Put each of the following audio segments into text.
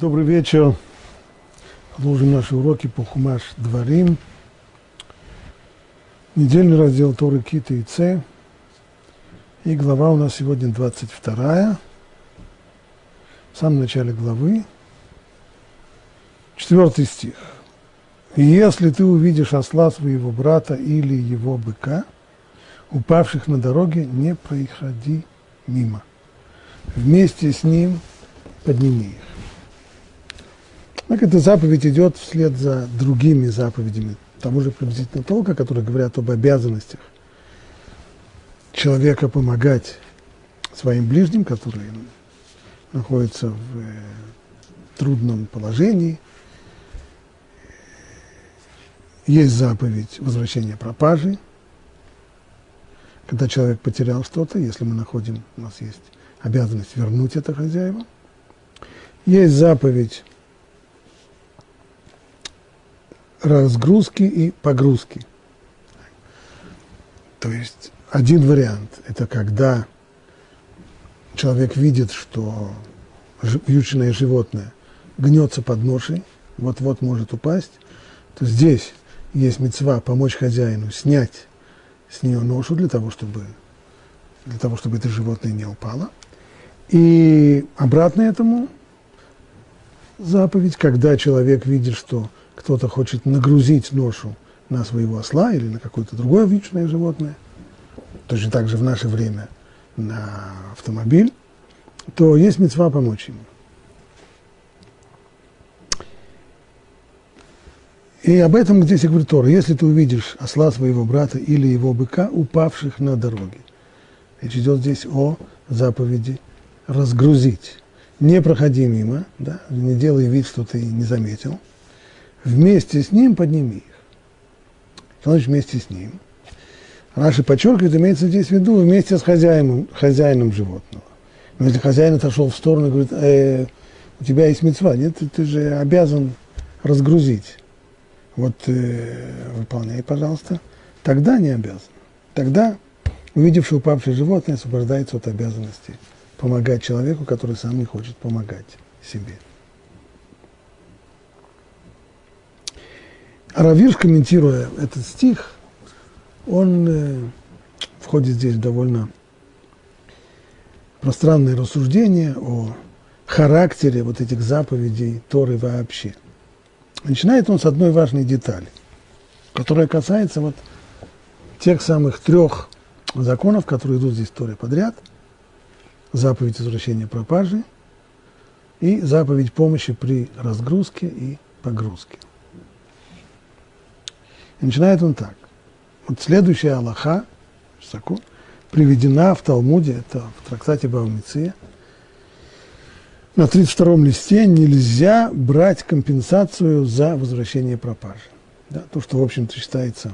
Добрый вечер. Продолжим наши уроки по Хумаш Дворим. Недельный раздел Торы Кита и Ц. И глава у нас сегодня 22. В самом начале главы. Четвертый стих. «И если ты увидишь осла своего брата или его быка, упавших на дороге, не проходи мимо. Вместе с ним подними их». Так эта заповедь идет вслед за другими заповедями того же приблизительно толка, которые говорят об обязанностях человека помогать своим ближним, которые находятся в э, трудном положении. Есть заповедь возвращения пропажи, когда человек потерял что-то, если мы находим, у нас есть обязанность вернуть это хозяевам. Есть заповедь разгрузки и погрузки. То есть один вариант – это когда человек видит, что вьючное животное гнется под ношей, вот-вот может упасть, то здесь есть мецва помочь хозяину снять с нее ношу для того, чтобы, для того, чтобы это животное не упало. И обратно этому заповедь, когда человек видит, что кто-то хочет нагрузить ношу на своего осла или на какое-то другое вьючное животное, точно так же в наше время на автомобиль, то есть мецва помочь ему. И об этом здесь и говорит Тора. Если ты увидишь осла своего брата или его быка, упавших на дороге. Речь идет здесь о заповеди разгрузить. Не проходи мимо, да, не делай вид, что ты не заметил – вместе с ним подними их. Что значит вместе с ним? Раши подчеркивает, имеется здесь в виду вместе с хозяином, хозяином животного. Но если хозяин отошел в сторону и говорит, э, у тебя есть мецва, нет, ты, ты же обязан разгрузить. Вот э, выполняй, пожалуйста. Тогда не обязан. Тогда увидевший упавшее животное освобождается от обязанности помогать человеку, который сам не хочет помогать себе. Равиш, комментируя этот стих, он э, входит здесь в довольно пространное рассуждение о характере вот этих заповедей Торы вообще. Начинает он с одной важной детали, которая касается вот тех самых трех законов, которые идут здесь в Торе подряд. Заповедь возвращения пропажи и заповедь помощи при разгрузке и погрузке. И начинает он так. Вот следующая Аллаха, закон, приведена в Талмуде, это в трактате Бавмиция, на 32-м листе нельзя брать компенсацию за возвращение пропажи. Да, то, что, в общем-то, считается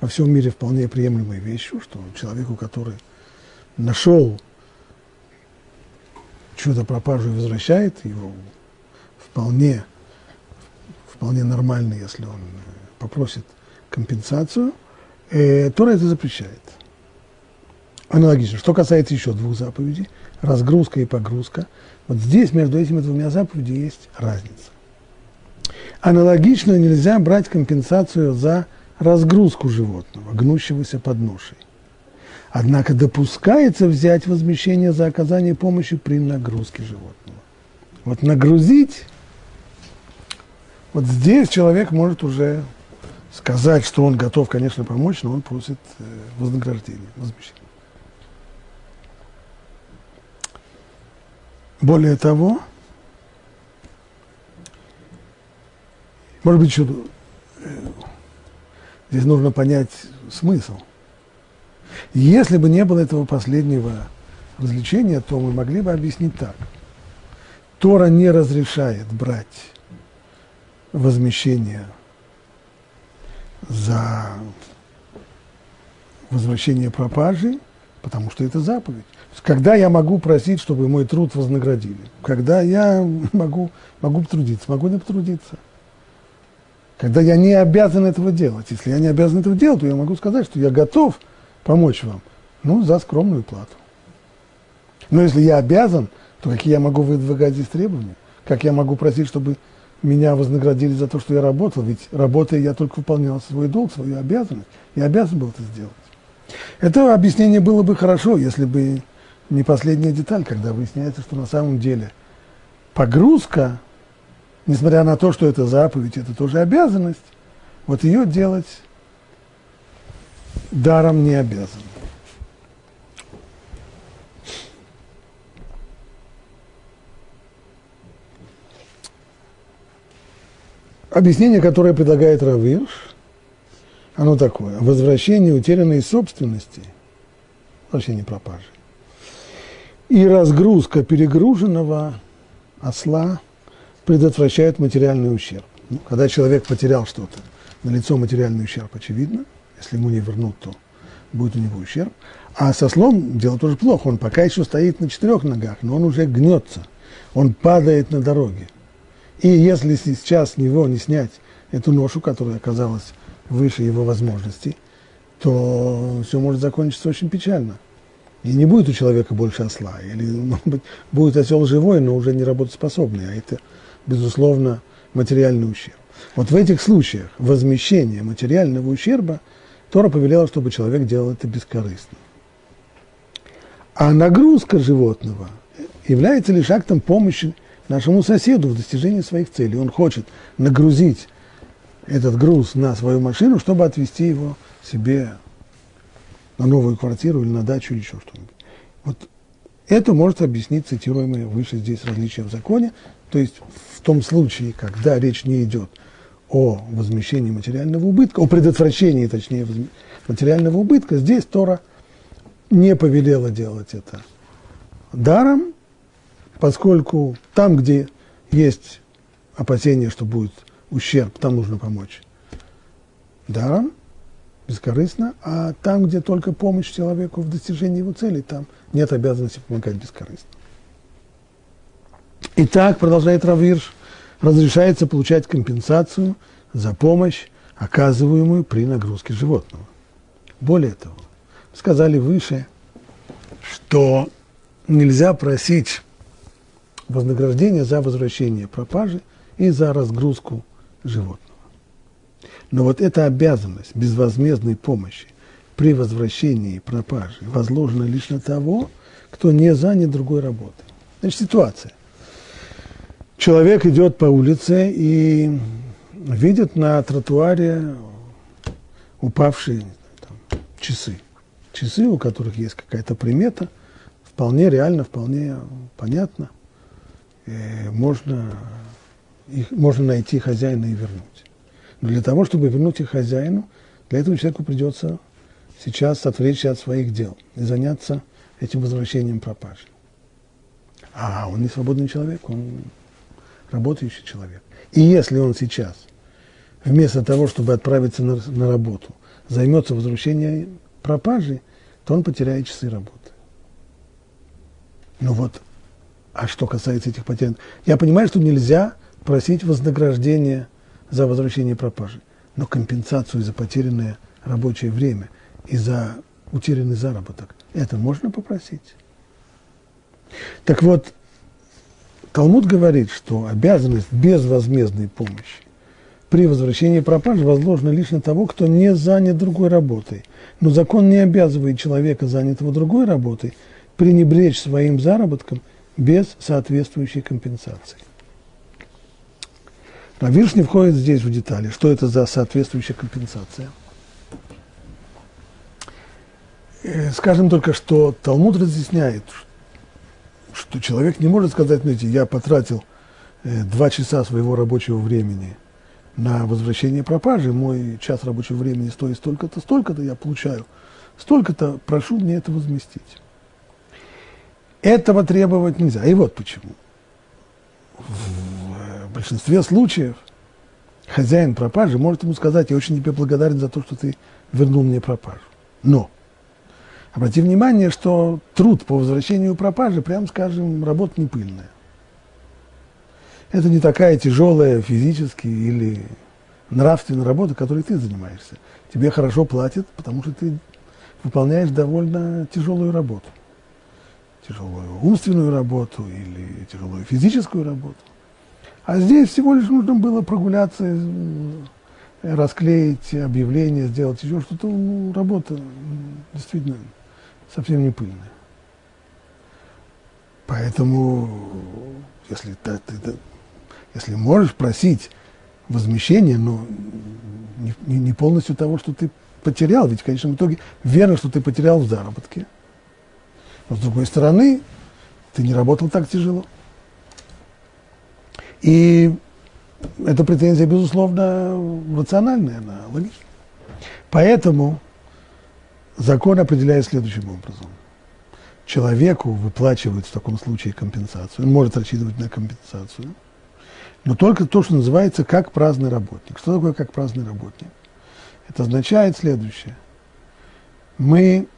во всем мире вполне приемлемой вещью, что человеку, который нашел чудо пропажу и возвращает его, вполне, вполне нормально, если он попросит компенсацию, э, Тора это запрещает. Аналогично. Что касается еще двух заповедей, разгрузка и погрузка, вот здесь между этими двумя заповедями есть разница. Аналогично нельзя брать компенсацию за разгрузку животного, гнущегося под ношей. Однако допускается взять возмещение за оказание помощи при нагрузке животного. Вот нагрузить, вот здесь человек может уже сказать, что он готов, конечно, помочь, но он просит э, вознаграждения, возмещения. Более того, может быть, еще э, здесь нужно понять смысл. Если бы не было этого последнего развлечения, то мы могли бы объяснить так. Тора не разрешает брать возмещение за возвращение пропажи, потому что это заповедь. Когда я могу просить, чтобы мой труд вознаградили? Когда я могу, могу потрудиться, могу не потрудиться. Когда я не обязан этого делать. Если я не обязан этого делать, то я могу сказать, что я готов помочь вам, ну, за скромную плату. Но если я обязан, то какие я могу выдвигать здесь требования? как я могу просить, чтобы меня вознаградили за то, что я работал, ведь работая я только выполнял свой долг, свою обязанность, я обязан был это сделать. Это объяснение было бы хорошо, если бы не последняя деталь, когда выясняется, что на самом деле погрузка, несмотря на то, что это заповедь, это тоже обязанность, вот ее делать даром не обязан. Объяснение, которое предлагает Равирш, оно такое. Возвращение утерянной собственности, возвращение пропажи, и разгрузка перегруженного осла предотвращают материальный ущерб. Ну, когда человек потерял что-то, на лицо материальный ущерб очевидно. Если ему не вернут, то будет у него ущерб. А со слом дело тоже плохо. Он пока еще стоит на четырех ногах, но он уже гнется. Он падает на дороге. И если сейчас с него не снять эту ношу, которая оказалась выше его возможностей, то все может закончиться очень печально. И не будет у человека больше осла. Или, может быть, будет осел живой, но уже не работоспособный. А это, безусловно, материальный ущерб. Вот в этих случаях возмещение материального ущерба Тора повелела, чтобы человек делал это бескорыстно. А нагрузка животного является лишь актом помощи нашему соседу в достижении своих целей. Он хочет нагрузить этот груз на свою машину, чтобы отвезти его себе на новую квартиру или на дачу или еще что-нибудь. Вот это может объяснить цитируемое выше здесь различие в законе, то есть в том случае, когда речь не идет о возмещении материального убытка, о предотвращении, точнее, материального убытка, здесь Тора не повелела делать это даром, поскольку там, где есть опасение, что будет ущерб, там нужно помочь даром, бескорыстно, а там, где только помощь человеку в достижении его целей, там нет обязанности помогать бескорыстно. Итак, продолжает Равирш, разрешается получать компенсацию за помощь, оказываемую при нагрузке животного. Более того, сказали выше, что нельзя просить вознаграждения за возвращение пропажи и за разгрузку животного. Но вот эта обязанность безвозмездной помощи при возвращении пропажи возложена лишь на того, кто не занят другой работой. Значит, ситуация. Человек идет по улице и видит на тротуаре упавшие там, часы. Часы, у которых есть какая-то примета, вполне реально, вполне понятно. И можно, их, можно найти хозяина и вернуть. Но для того, чтобы вернуть их хозяину, для этого человеку придется сейчас отвлечься от своих дел и заняться этим возвращением пропажи. А он не свободный человек, он работающий человек. И если он сейчас, вместо того, чтобы отправиться на, на работу, займется возвращением пропажи, то он потеряет часы работы. Ну вот, а что касается этих потерь, я понимаю, что нельзя просить вознаграждение за возвращение пропажи, но компенсацию за потерянное рабочее время и за утерянный заработок, это можно попросить. Так вот, Талмуд говорит, что обязанность безвозмездной помощи при возвращении пропажи возложена лишь на того, кто не занят другой работой. Но закон не обязывает человека, занятого другой работой, пренебречь своим заработком без соответствующей компенсации. Равирш не входит здесь в детали. Что это за соответствующая компенсация? Э, скажем только, что Талмуд разъясняет, что человек не может сказать, знаете, я потратил э, два часа своего рабочего времени на возвращение пропажи, мой час рабочего времени стоит столько-то, столько-то я получаю, столько-то прошу мне это возместить. Этого требовать нельзя. И вот почему. В большинстве случаев хозяин пропажи может ему сказать, я очень тебе благодарен за то, что ты вернул мне пропажу. Но Обрати внимание, что труд по возвращению пропажи, прям скажем, работа не пыльная. Это не такая тяжелая физически или нравственная работа, которой ты занимаешься. Тебе хорошо платят, потому что ты выполняешь довольно тяжелую работу. Тяжелую умственную работу или тяжелую физическую работу. А здесь всего лишь нужно было прогуляться, расклеить объявление, сделать еще что-то. Ну, работа действительно совсем не пыльная. Поэтому, если ты, ты, ты, если можешь просить возмещения, но не, не полностью того, что ты потерял, ведь в конечном итоге верно, что ты потерял в заработке. Но с другой стороны, ты не работал так тяжело. И эта претензия, безусловно, рациональная, она логичная. Поэтому закон определяет следующим образом. Человеку выплачивают в таком случае компенсацию, он может рассчитывать на компенсацию, но только то, что называется как праздный работник. Что такое как праздный работник? Это означает следующее. Мы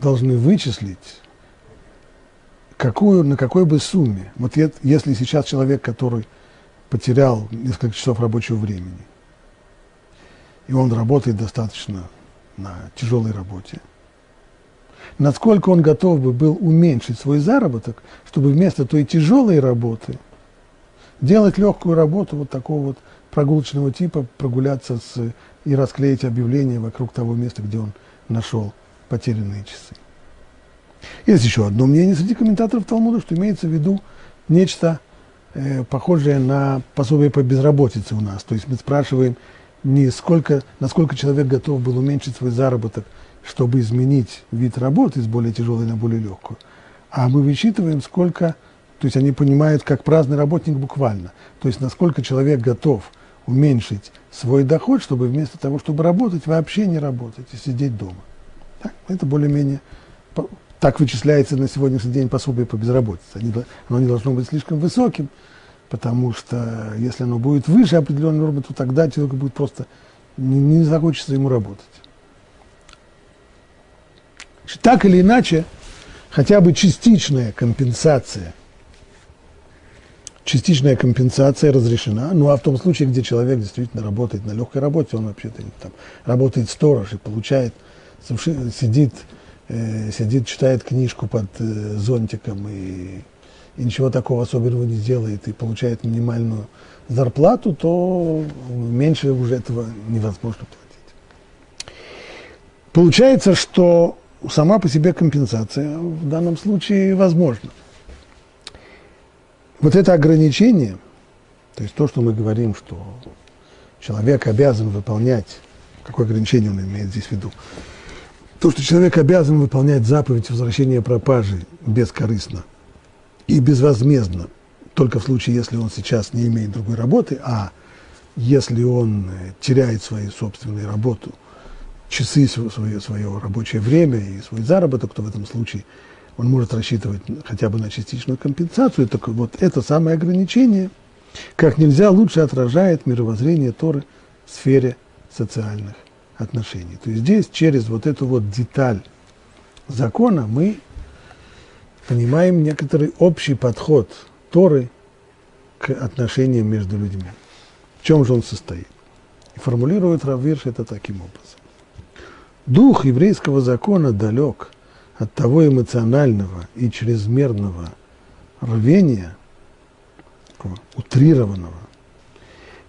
должны вычислить, какую, на какой бы сумме, вот если сейчас человек, который потерял несколько часов рабочего времени, и он работает достаточно на тяжелой работе, насколько он готов бы был уменьшить свой заработок, чтобы вместо той тяжелой работы делать легкую работу вот такого вот прогулочного типа, прогуляться с, и расклеить объявление вокруг того места, где он нашел потерянные часы. Есть еще одно мнение среди комментаторов Талмуда, что имеется в виду нечто э, похожее на пособие по безработице у нас. То есть мы спрашиваем, не сколько, насколько человек готов был уменьшить свой заработок, чтобы изменить вид работы из более тяжелой на более легкую, а мы высчитываем, сколько, то есть они понимают, как праздный работник буквально, то есть насколько человек готов уменьшить свой доход, чтобы вместо того, чтобы работать, вообще не работать и сидеть дома. Так? Это более-менее так вычисляется на сегодняшний день пособие по безработице. Оно не должно быть слишком высоким, потому что если оно будет выше определенной нормы, то тогда человек будет просто не, не захочется ему работать. Так или иначе, хотя бы частичная компенсация, частичная компенсация разрешена, ну а в том случае, где человек действительно работает на легкой работе, он вообще-то там работает сторож и получает, сидит э, сидит, читает книжку под э, зонтиком и, и ничего такого особенного не делает и получает минимальную зарплату, то меньше уже этого невозможно платить. Получается, что сама по себе компенсация в данном случае возможна. Вот это ограничение, то есть то, что мы говорим, что человек обязан выполнять, какое ограничение он имеет здесь в виду, то, что человек обязан выполнять заповедь возвращения пропажи бескорыстно и безвозмездно, только в случае, если он сейчас не имеет другой работы, а если он э, теряет свою собственную работу, часы, свое, свое рабочее время и свой заработок, то в этом случае он может рассчитывать хотя бы на частичную компенсацию. Так вот это самое ограничение как нельзя лучше отражает мировоззрение Торы в сфере социальных отношений. То есть здесь через вот эту вот деталь закона мы понимаем некоторый общий подход Торы к отношениям между людьми. В чем же он состоит? И формулирует Равирш это таким образом. Дух еврейского закона далек от того эмоционального и чрезмерного рвения, утрированного,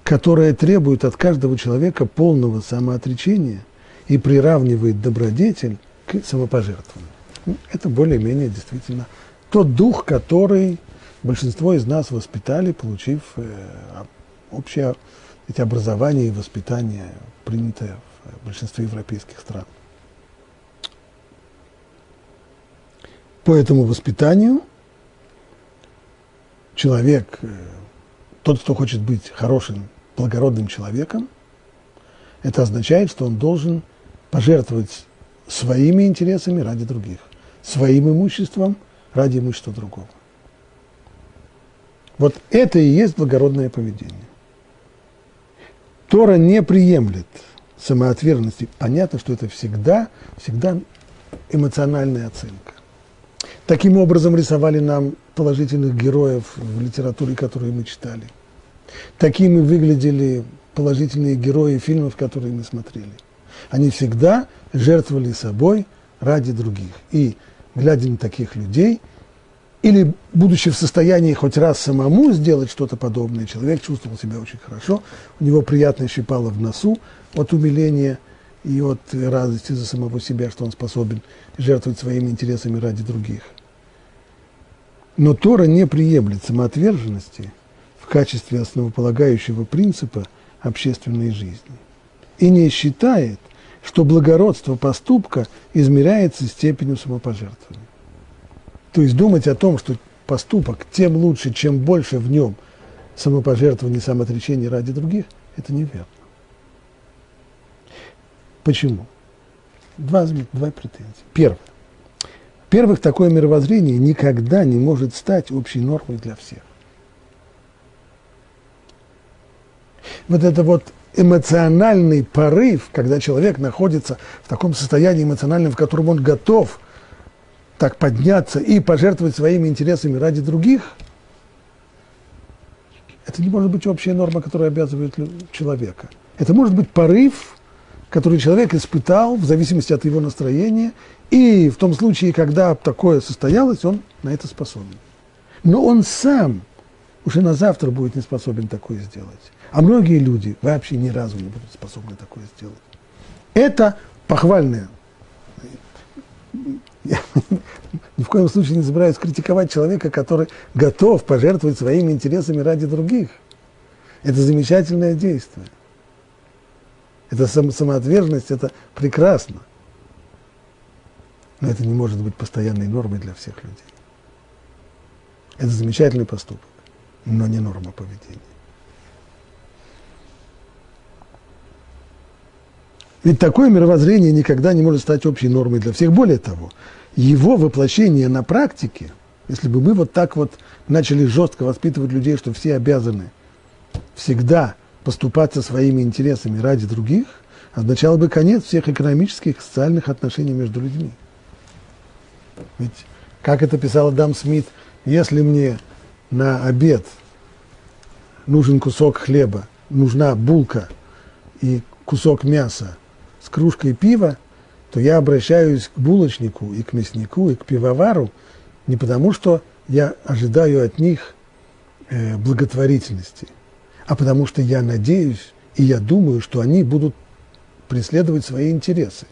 которая требует от каждого человека полного самоотречения и приравнивает добродетель к самопожертвованию. Ну, это более-менее действительно тот дух, который большинство из нас воспитали, получив э, общее эти образование и воспитание, принятое в большинстве европейских стран. По этому воспитанию человек, э, тот, кто хочет быть хорошим благородным человеком, это означает, что он должен пожертвовать своими интересами ради других, своим имуществом ради имущества другого. Вот это и есть благородное поведение. Тора не приемлет самоотверженности. Понятно, что это всегда, всегда эмоциональная оценка. Таким образом рисовали нам положительных героев в литературе, которую мы читали. Такими выглядели положительные герои фильмов, которые мы смотрели. Они всегда жертвовали собой ради других. И, глядя на таких людей, или будучи в состоянии хоть раз самому сделать что-то подобное, человек чувствовал себя очень хорошо, у него приятно щипало в носу от умиления и от радости за самого себя, что он способен жертвовать своими интересами ради других. Но Тора не приемлет самоотверженности в качестве основополагающего принципа общественной жизни и не считает, что благородство поступка измеряется степенью самопожертвования. То есть думать о том, что поступок тем лучше, чем больше в нем самопожертвования, самоотречения ради других, это неверно. Почему? Два, два претензии. Первое. Во-первых, такое мировоззрение никогда не может стать общей нормой для всех. Вот это вот эмоциональный порыв, когда человек находится в таком состоянии эмоциональном, в котором он готов так подняться и пожертвовать своими интересами ради других, это не может быть общая норма, которая обязывает человека. Это может быть порыв, который человек испытал в зависимости от его настроения, и в том случае, когда такое состоялось, он на это способен. Но он сам уже на завтра будет не способен такое сделать. А многие люди вообще ни разу не будут способны такое сделать. Это похвальное. Я ни в коем случае не собираюсь критиковать человека, который готов пожертвовать своими интересами ради других. Это замечательное действие. Это самоотверженность, это прекрасно. Но это не может быть постоянной нормой для всех людей. Это замечательный поступок, но не норма поведения. Ведь такое мировоззрение никогда не может стать общей нормой для всех. Более того, его воплощение на практике, если бы мы вот так вот начали жестко воспитывать людей, что все обязаны всегда поступать со своими интересами ради других, означало бы конец всех экономических и социальных отношений между людьми. Ведь, как это писал Адам Смит, если мне на обед нужен кусок хлеба, нужна булка и кусок мяса, с кружкой пива, то я обращаюсь к булочнику и к мяснику и к пивовару не потому, что я ожидаю от них э, благотворительности, а потому что я надеюсь и я думаю, что они будут преследовать свои интересы.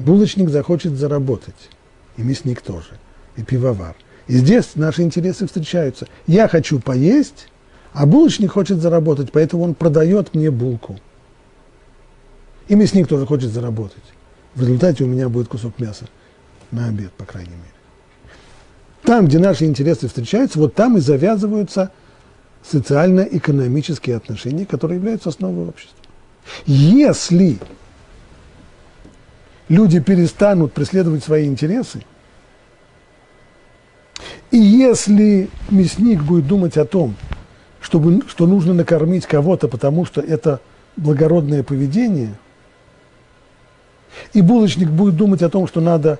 Булочник захочет заработать, и мясник тоже, и пивовар. И здесь наши интересы встречаются. Я хочу поесть, а булочник хочет заработать, поэтому он продает мне булку. И мясник тоже хочет заработать. В результате у меня будет кусок мяса на обед, по крайней мере. Там, где наши интересы встречаются, вот там и завязываются социально-экономические отношения, которые являются основой общества. Если люди перестанут преследовать свои интересы, и если мясник будет думать о том, чтобы, что нужно накормить кого-то, потому что это благородное поведение – и булочник будет думать о том, что надо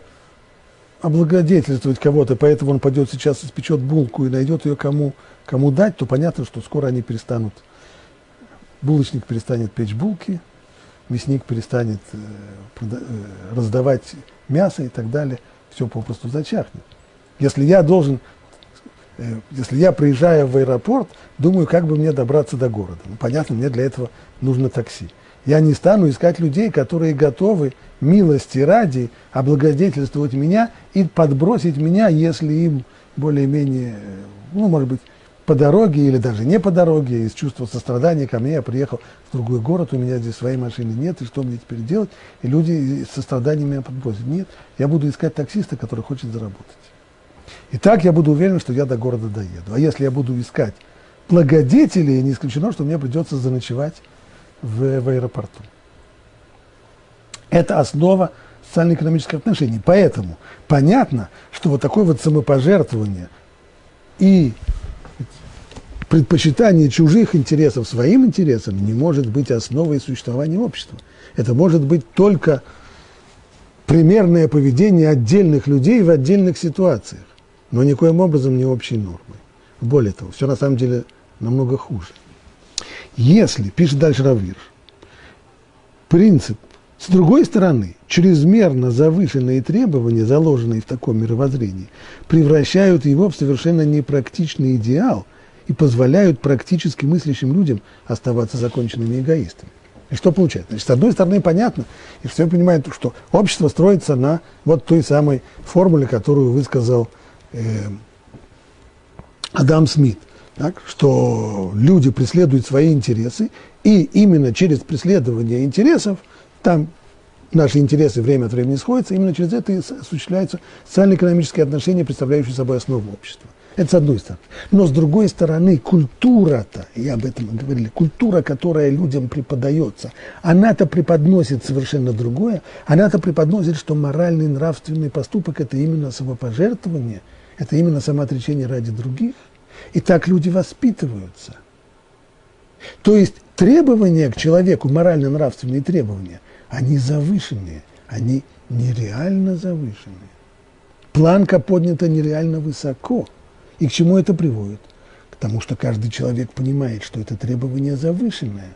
облагодетельствовать кого-то, поэтому он пойдет сейчас испечет булку и найдет ее кому, кому дать, то понятно, что скоро они перестанут, булочник перестанет печь булки, мясник перестанет э, э, раздавать мясо и так далее, все попросту зачахнет. Если я должен, э, если я приезжаю в аэропорт, думаю, как бы мне добраться до города. Ну, понятно, мне для этого нужно такси. Я не стану искать людей, которые готовы милости ради облагодетельствовать меня и подбросить меня, если им более-менее, ну, может быть, по дороге или даже не по дороге, из чувства сострадания ко мне я приехал в другой город, у меня здесь своей машины нет, и что мне теперь делать? И люди с состраданием меня подбросят. Нет, я буду искать таксиста, который хочет заработать. И так я буду уверен, что я до города доеду. А если я буду искать благодетелей, не исключено, что мне придется заночевать в, в аэропорту. Это основа социально-экономических отношений. Поэтому понятно, что вот такое вот самопожертвование и предпочитание чужих интересов своим интересам не может быть основой существования общества. Это может быть только примерное поведение отдельных людей в отдельных ситуациях, но никоим образом не общей нормой. Более того, все на самом деле намного хуже. Если, пишет дальше Равир, принцип С другой стороны, чрезмерно завышенные требования, заложенные в таком мировоззрении, превращают его в совершенно непрактичный идеал и позволяют практически мыслящим людям оставаться законченными эгоистами. И что получается? Значит, с одной стороны, понятно, и все понимают, что общество строится на вот той самой формуле, которую высказал э, Адам Смит, так, что люди преследуют свои интересы, и именно через преследование интересов – там наши интересы время от времени сходятся, именно через это и осуществляются социально-экономические отношения, представляющие собой основу общества. Это с одной стороны. Но с другой стороны, культура-то, и об этом мы говорили, культура, которая людям преподается, она-то преподносит совершенно другое. Она-то преподносит, что моральный, нравственный поступок – это именно самопожертвование, это именно самоотречение ради других. И так люди воспитываются. То есть требования к человеку, морально-нравственные требования – они завышенные, они нереально завышенные. Планка поднята нереально высоко. И к чему это приводит? К тому, что каждый человек понимает, что это требование завышенное.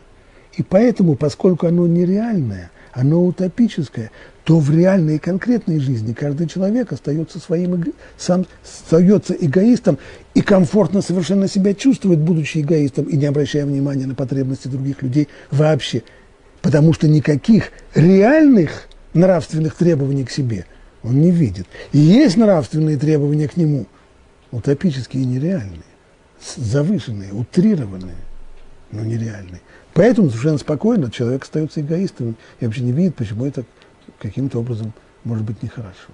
И поэтому, поскольку оно нереальное, оно утопическое, то в реальной и конкретной жизни каждый человек остается своим, сам остается эгоистом и комфортно совершенно себя чувствует, будучи эгоистом, и не обращая внимания на потребности других людей вообще – потому что никаких реальных нравственных требований к себе он не видит. И есть нравственные требования к нему, утопические и нереальные, завышенные, утрированные, но нереальные. Поэтому совершенно спокойно человек остается эгоистом и вообще не видит, почему это каким-то образом может быть нехорошо.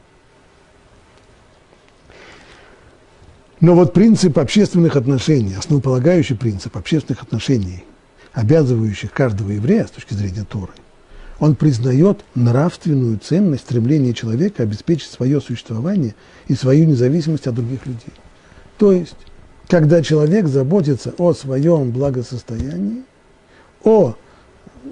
Но вот принцип общественных отношений, основополагающий принцип общественных отношений – обязывающих каждого еврея с точки зрения Торы, он признает нравственную ценность стремления человека обеспечить свое существование и свою независимость от других людей. То есть, когда человек заботится о своем благосостоянии, о,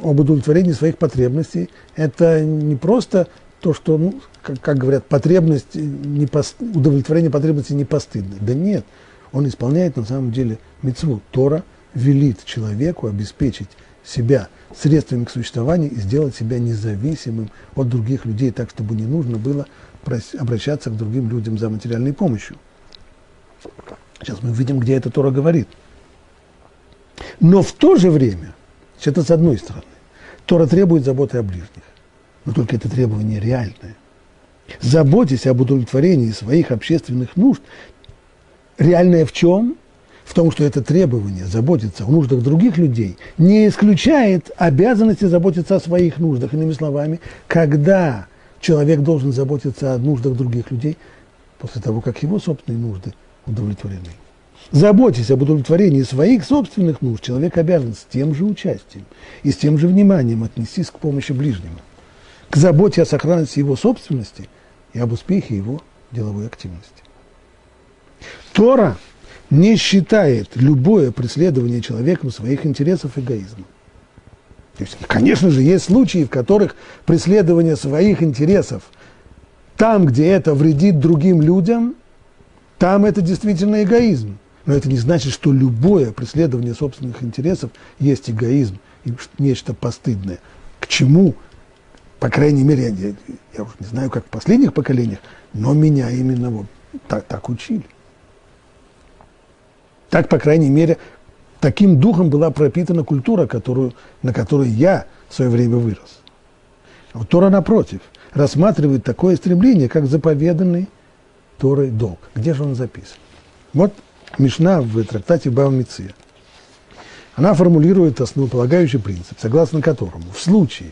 об удовлетворении своих потребностей, это не просто то, что, ну, как, как говорят, потребность, не пос, удовлетворение потребностей не постыдно. Да нет, он исполняет на самом деле мецву. Тора велит человеку обеспечить себя средствами к существованию и сделать себя независимым от других людей, так, чтобы не нужно было обращаться к другим людям за материальной помощью. Сейчас мы видим, где эта Тора говорит. Но в то же время, это с одной стороны, Тора требует заботы о ближних, но только это требование реальное. Заботьтесь об удовлетворении своих общественных нужд. Реальное в чем? в том, что это требование заботиться о нуждах других людей, не исключает обязанности заботиться о своих нуждах. Иными словами, когда человек должен заботиться о нуждах других людей, после того, как его собственные нужды удовлетворены. Заботясь об удовлетворении своих собственных нужд, человек обязан с тем же участием и с тем же вниманием отнестись к помощи ближнего, к заботе о сохранности его собственности и об успехе его деловой активности. Тора – не считает любое преследование человеком своих интересов эгоизмом. То есть, конечно же, есть случаи, в которых преследование своих интересов там, где это вредит другим людям, там это действительно эгоизм. Но это не значит, что любое преследование собственных интересов есть эгоизм и нечто постыдное. К чему, по крайней мере, я, я уже не знаю, как в последних поколениях, но меня именно вот так, так учили. Так, по крайней мере, таким духом была пропитана культура, которую, на которой я в свое время вырос. А вот Тора, напротив, рассматривает такое стремление, как заповеданный Торой долг. Где же он записан? Вот Мишна в трактате Бавмиция. Она формулирует основополагающий принцип, согласно которому в случае,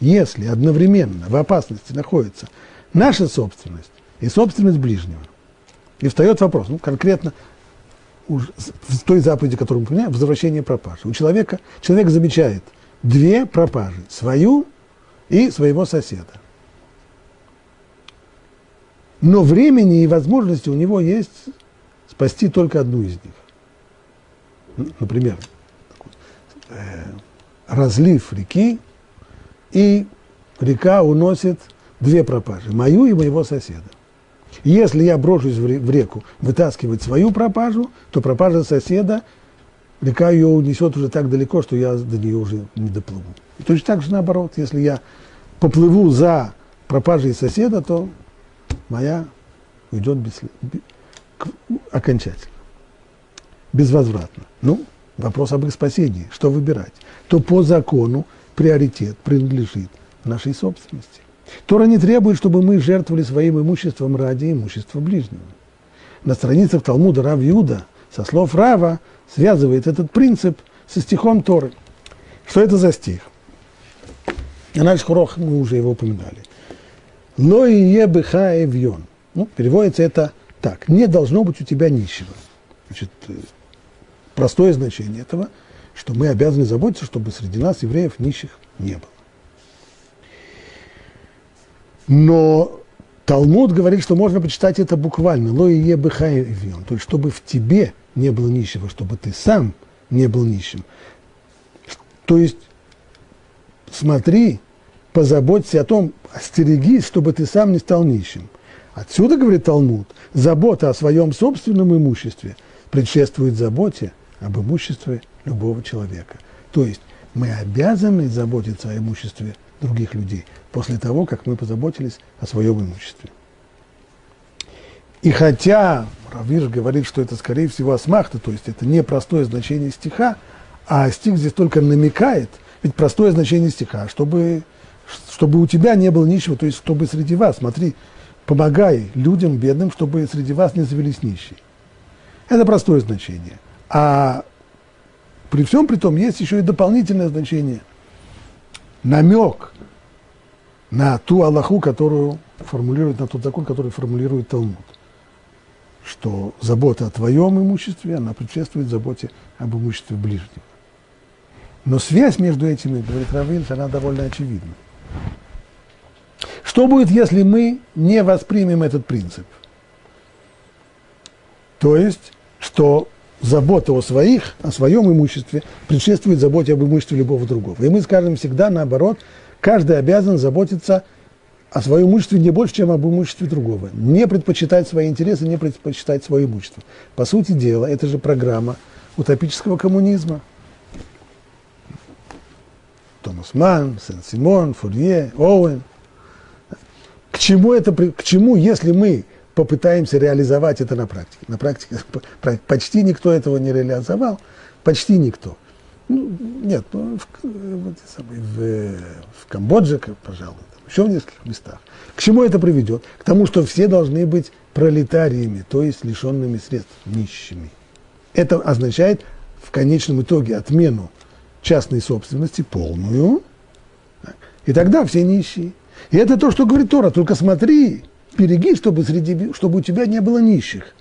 если одновременно в опасности находится наша собственность и собственность ближнего, и встает вопрос, ну, конкретно в той заповеди, которую мы упоминаем, возвращение пропажи. У человека, человек замечает две пропажи, свою и своего соседа. Но времени и возможности у него есть спасти только одну из них. Например, э, разлив реки, и река уносит две пропажи, мою и моего соседа. Если я брошусь в реку вытаскивать свою пропажу, то пропажа соседа, река ее унесет уже так далеко, что я до нее уже не доплыву. И точно так же наоборот, если я поплыву за пропажей соседа, то моя уйдет без, окончательно, безвозвратно. Ну, вопрос об их спасении, что выбирать? То по закону приоритет принадлежит нашей собственности. Тора не требует, чтобы мы жертвовали своим имуществом ради имущества ближнего. На страницах Талмуда Рав Юда со слов Рава связывает этот принцип со стихом Торы. Что это за стих? Анализ Хурох, мы уже его упоминали. Но и ебыха эвьон. Ну, переводится это так. Не должно быть у тебя нищего. Значит, э, простое значение этого, что мы обязаны заботиться, чтобы среди нас, евреев, нищих не было. Но Талмуд говорит, что можно почитать это буквально. Ло и эвьон. То есть, чтобы в тебе не было нищего, чтобы ты сам не был нищим. То есть, смотри, позаботься о том, остерегись, чтобы ты сам не стал нищим. Отсюда, говорит Талмуд, забота о своем собственном имуществе предшествует заботе об имуществе любого человека. То есть мы обязаны заботиться о имуществе других людей после того, как мы позаботились о своем имуществе. И хотя Равиш говорит, что это, скорее всего, асмахта, то есть это не простое значение стиха, а стих здесь только намекает, ведь простое значение стиха, чтобы, чтобы у тебя не было ничего, то есть чтобы среди вас, смотри, помогай людям бедным, чтобы среди вас не завелись нищие. Это простое значение. А при всем при том есть еще и дополнительное значение. Намек на ту Аллаху, которую формулирует, на тот закон, который формулирует Талмуд что забота о твоем имуществе, она предшествует заботе об имуществе ближнего. Но связь между этими, говорит Равильс, она довольно очевидна. Что будет, если мы не воспримем этот принцип? То есть, что забота о своих, о своем имуществе предшествует заботе об имуществе любого другого. И мы скажем всегда наоборот, каждый обязан заботиться о своем имуществе не больше, чем об имуществе другого. Не предпочитать свои интересы, не предпочитать свое имущество. По сути дела, это же программа утопического коммунизма. Томас Ман, Сен-Симон, Фурье, Оуэн. К чему, это, к чему, если мы попытаемся реализовать это на практике? На практике почти никто этого не реализовал, почти никто. Ну, нет, ну, в, в, в, в Камбодже, пожалуй, еще в нескольких местах. К чему это приведет? К тому, что все должны быть пролетариями, то есть лишенными средств, нищими. Это означает в конечном итоге отмену частной собственности полную, и тогда все нищие. И это то, что говорит Тора, только смотри, береги, чтобы, среди, чтобы у тебя не было нищих.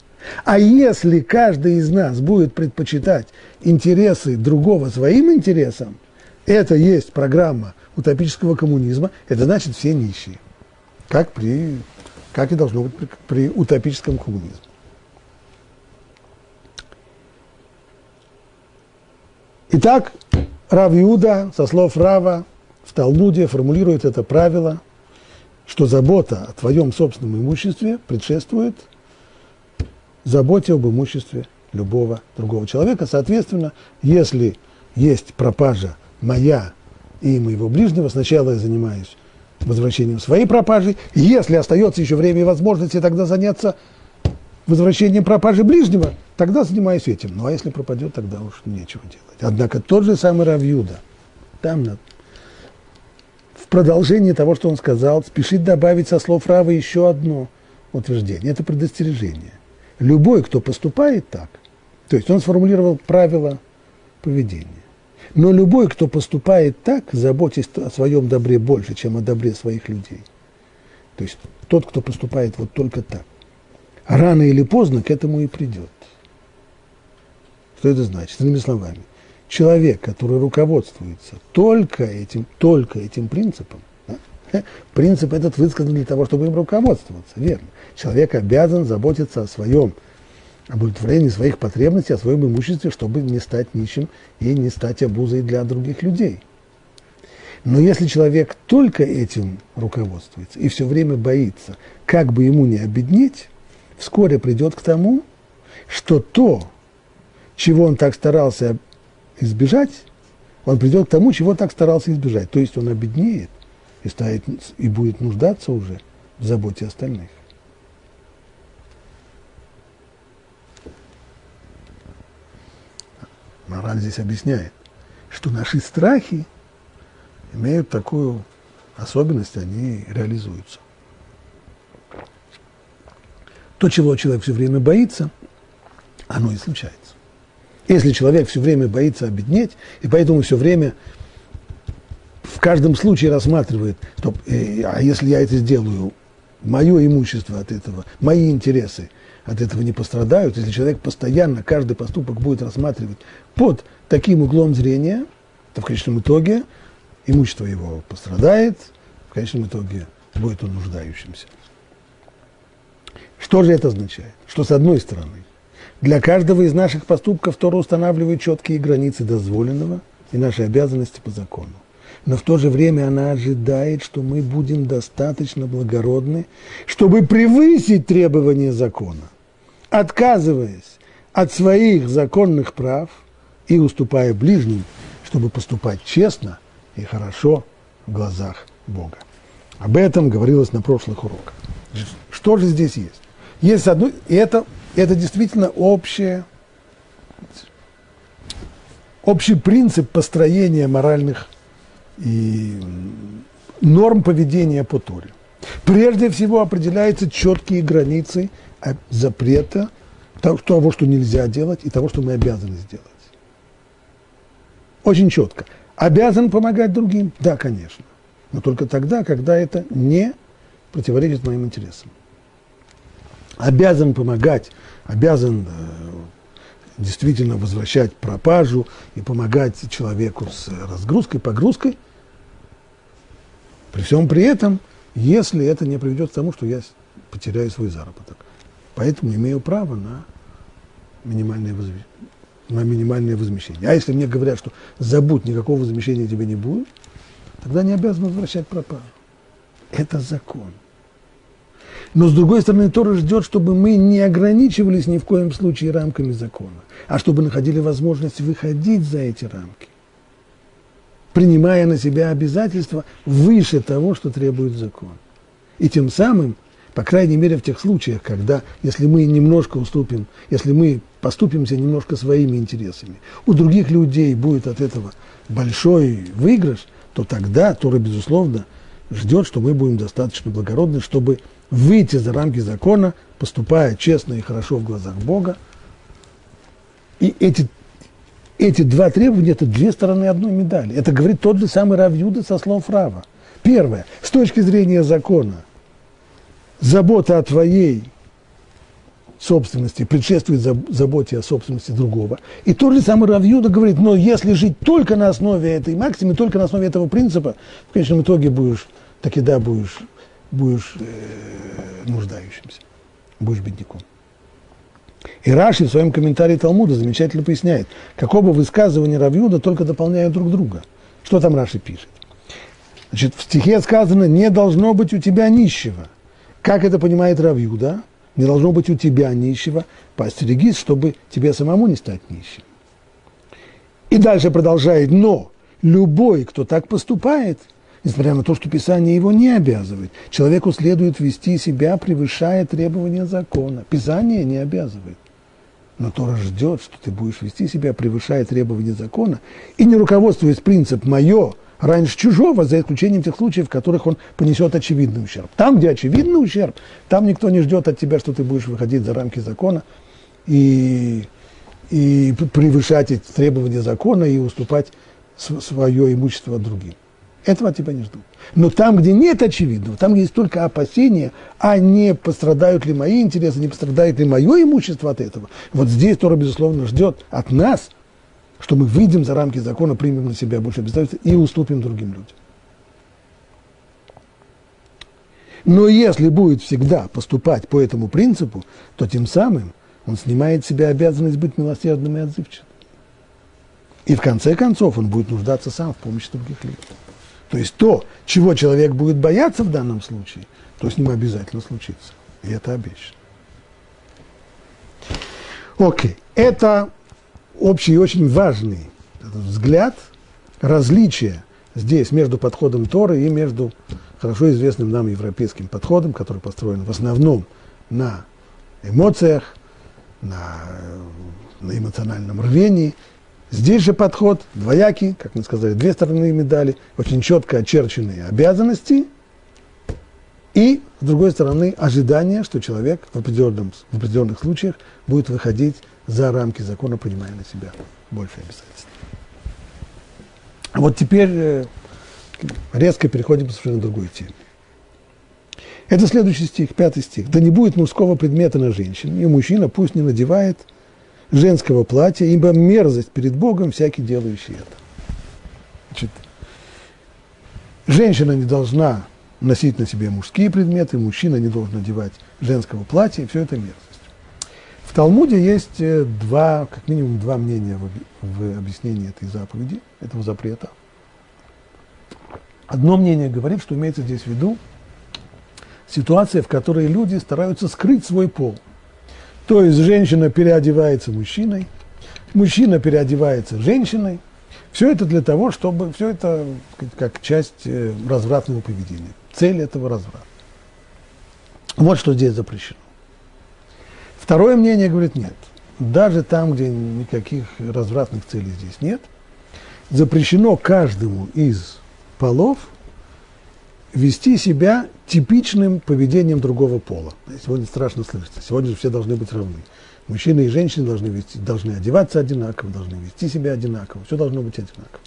А если каждый из нас будет предпочитать интересы другого своим интересам, это есть программа утопического коммунизма, это значит все нищие. Как, при, как и должно быть при, при утопическом коммунизме. Итак, Рав Иуда, со слов Рава, в Талмуде формулирует это правило, что забота о твоем собственном имуществе предшествует заботе об имуществе любого другого человека. Соответственно, если есть пропажа моя и моего ближнего. Сначала я занимаюсь возвращением своей пропажи. Если остается еще время и возможности тогда заняться возвращением пропажи ближнего, тогда занимаюсь этим. Ну а если пропадет, тогда уж нечего делать. Однако тот же самый Равьюда, там в продолжении того, что он сказал, спешит добавить со слов Равы еще одно утверждение. Это предостережение. Любой, кто поступает так, то есть он сформулировал правила поведения. Но любой, кто поступает так, заботясь о своем добре больше, чем о добре своих людей, то есть тот, кто поступает вот только так, рано или поздно к этому и придет. Что это значит? Иными словами, человек, который руководствуется только этим, только этим принципом, да, принцип этот высказан для того, чтобы им руководствоваться, верно. Человек обязан заботиться о своем удовлетворении своих потребностей, о своем имуществе, чтобы не стать нищим и не стать обузой для других людей. Но если человек только этим руководствуется и все время боится, как бы ему не обеднеть, вскоре придет к тому, что то, чего он так старался избежать, он придет к тому, чего так старался избежать. То есть он обеднеет и, станет, и будет нуждаться уже в заботе остальных. Мораль здесь объясняет, что наши страхи имеют такую особенность, они реализуются. То, чего человек все время боится, оно и случается. Если человек все время боится обеднеть, и поэтому все время в каждом случае рассматривает, что, э, а если я это сделаю, мое имущество от этого, мои интересы от этого не пострадают, если человек постоянно каждый поступок будет рассматривать под таким углом зрения, то в конечном итоге имущество его пострадает, в конечном итоге будет он нуждающимся. Что же это означает? Что с одной стороны, для каждого из наших поступков Тора устанавливает четкие границы дозволенного и наши обязанности по закону. Но в то же время она ожидает, что мы будем достаточно благородны, чтобы превысить требования закона, отказываясь от своих законных прав и уступая ближним, чтобы поступать честно и хорошо в глазах Бога. Об этом говорилось на прошлых уроках. Что же здесь есть? Есть одно, и это, это действительно общее, общий принцип построения моральных и норм поведения по Торе. Прежде всего определяются четкие границы запрета того, что нельзя делать, и того, что мы обязаны сделать. Очень четко. Обязан помогать другим? Да, конечно. Но только тогда, когда это не противоречит моим интересам. Обязан помогать, обязан э, действительно возвращать пропажу и помогать человеку с разгрузкой, погрузкой. При всем при этом, если это не приведет к тому, что я потеряю свой заработок. Поэтому имею право на минимальное, на минимальное возмещение. А если мне говорят, что забудь, никакого возмещения тебе не будет, тогда не обязан возвращать пропажу. Это закон. Но с другой стороны, Тора ждет, чтобы мы не ограничивались ни в коем случае рамками закона, а чтобы находили возможность выходить за эти рамки, принимая на себя обязательства выше того, что требует закон. И тем самым, по крайней мере в тех случаях, когда, если мы немножко уступим, если мы поступимся немножко своими интересами, у других людей будет от этого большой выигрыш, то тогда Тора, безусловно, ждет, что мы будем достаточно благородны, чтобы выйти за рамки закона, поступая честно и хорошо в глазах Бога. И эти, эти два требования – это две стороны одной медали. Это говорит тот же самый Равьюда со слов Рава. Первое, с точки зрения закона, забота о твоей собственности предшествует заботе о собственности другого. И тот же самый Равьюда говорит, но если жить только на основе этой максимы, только на основе этого принципа, в конечном итоге будешь, так и да, будешь будешь э, нуждающимся, будешь бедняком. И Раши в своем комментарии Талмуда замечательно поясняет, как оба высказывания Равьюда только дополняют друг друга. Что там Раши пишет? Значит, в стихе сказано, не должно быть у тебя нищего. Как это понимает Равьюда? Не должно быть у тебя нищего. Постерегись, чтобы тебе самому не стать нищим. И дальше продолжает, но любой, кто так поступает – несмотря на то, что Писание его не обязывает. Человеку следует вести себя, превышая требования закона. Писание не обязывает. Но Тора ждет, что ты будешь вести себя, превышая требования закона, и не руководствуясь принцип «моё» раньше чужого, за исключением тех случаев, в которых он понесет очевидный ущерб. Там, где очевидный ущерб, там никто не ждет от тебя, что ты будешь выходить за рамки закона и, и превышать эти требования закона и уступать свое имущество другим. Этого тебя не ждут. Но там, где нет очевидного, там, есть только опасения, а не пострадают ли мои интересы, не пострадает ли мое имущество от этого, вот здесь Тора, безусловно, ждет от нас, что мы выйдем за рамки закона, примем на себя больше обязательств и уступим другим людям. Но если будет всегда поступать по этому принципу, то тем самым он снимает с себя обязанность быть милосердным и отзывчивым. И в конце концов он будет нуждаться сам в помощи других людей. То есть то, чего человек будет бояться в данном случае, то с ним обязательно случится. И это обещано. Окей. Это общий и очень важный взгляд, различие здесь между подходом Торы и между хорошо известным нам европейским подходом, который построен в основном на эмоциях, на, на эмоциональном рвении. Здесь же подход двоякий, как мы сказали, две стороны медали, очень четко очерченные обязанности и, с другой стороны, ожидание, что человек в, определенном, в определенных случаях будет выходить за рамки закона, принимая на себя больше обязательств. Вот теперь э, резко переходим к совершенно другой теме. Это следующий стих, пятый стих. «Да не будет мужского предмета на женщине, и мужчина пусть не надевает женского платья, ибо мерзость перед Богом всякий делающий это». Значит, женщина не должна носить на себе мужские предметы, мужчина не должен надевать женского платья, и все это мерзость. В Талмуде есть э, два, как минимум два мнения в, в объяснении этой заповеди, этого запрета. Одно мнение говорит, что имеется здесь в виду ситуация, в которой люди стараются скрыть свой пол. То есть женщина переодевается мужчиной, мужчина переодевается женщиной. Все это для того, чтобы все это как часть э, развратного поведения. Цель этого разврата. Вот что здесь запрещено. Второе мнение говорит нет. Даже там, где никаких развратных целей здесь нет, запрещено каждому из полов вести себя типичным поведением другого пола. Сегодня страшно слышать. Сегодня же все должны быть равны. Мужчины и женщины должны, вести, должны одеваться одинаково, должны вести себя одинаково. Все должно быть одинаково.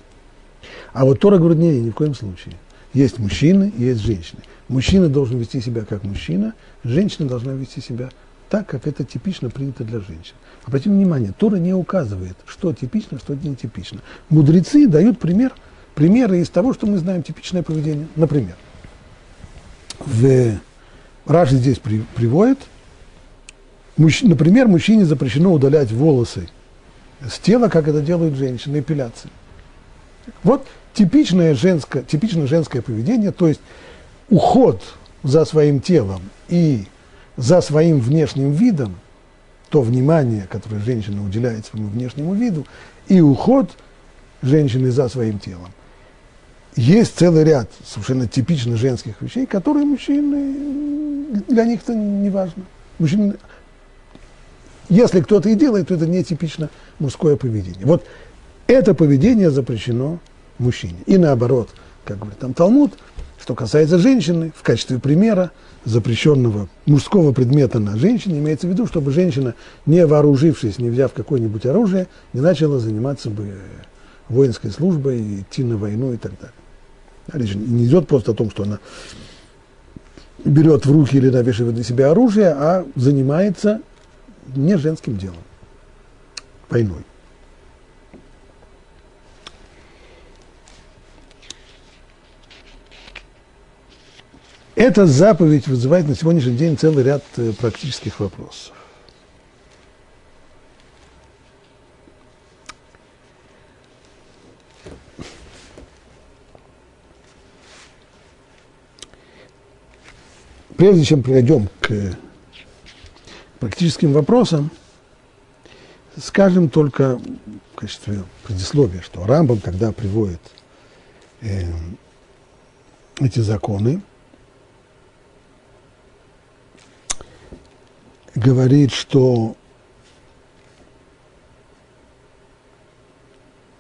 А вот Тора говорит, нет, ни в коем случае. Есть мужчины, есть женщины. Мужчина должен вести себя как мужчина, женщина должна вести себя так, как это типично принято для женщин. Обратите внимание, Тора не указывает, что типично, что не типично. Мудрецы дают пример, примеры из того, что мы знаем типичное поведение. Например, в Раши здесь при, приводит, мужч, например, мужчине запрещено удалять волосы с тела, как это делают женщины, эпиляции. Вот типичное женское, типичное женское поведение, то есть уход за своим телом и за своим внешним видом, то внимание, которое женщина уделяет своему внешнему виду, и уход женщины за своим телом. Есть целый ряд совершенно типично женских вещей, которые мужчины, для них это не важно. Мужчины, если кто-то и делает, то это не типично мужское поведение. Вот это поведение запрещено мужчине. И наоборот, как говорит там Талмуд, что касается женщины, в качестве примера запрещенного мужского предмета на женщине, имеется в виду, чтобы женщина, не вооружившись, не взяв какое-нибудь оружие, не начала заниматься бы воинской службой, идти на войну и так далее. Речь не идет просто о том, что она берет в руки или навешивает на себя оружие, а занимается не женским делом, войной. Эта заповедь вызывает на сегодняшний день целый ряд э, практических вопросов. Прежде чем перейдем к практическим вопросам, скажем только в качестве предисловия, что Рамбам, когда приводит э, эти законы, говорит, что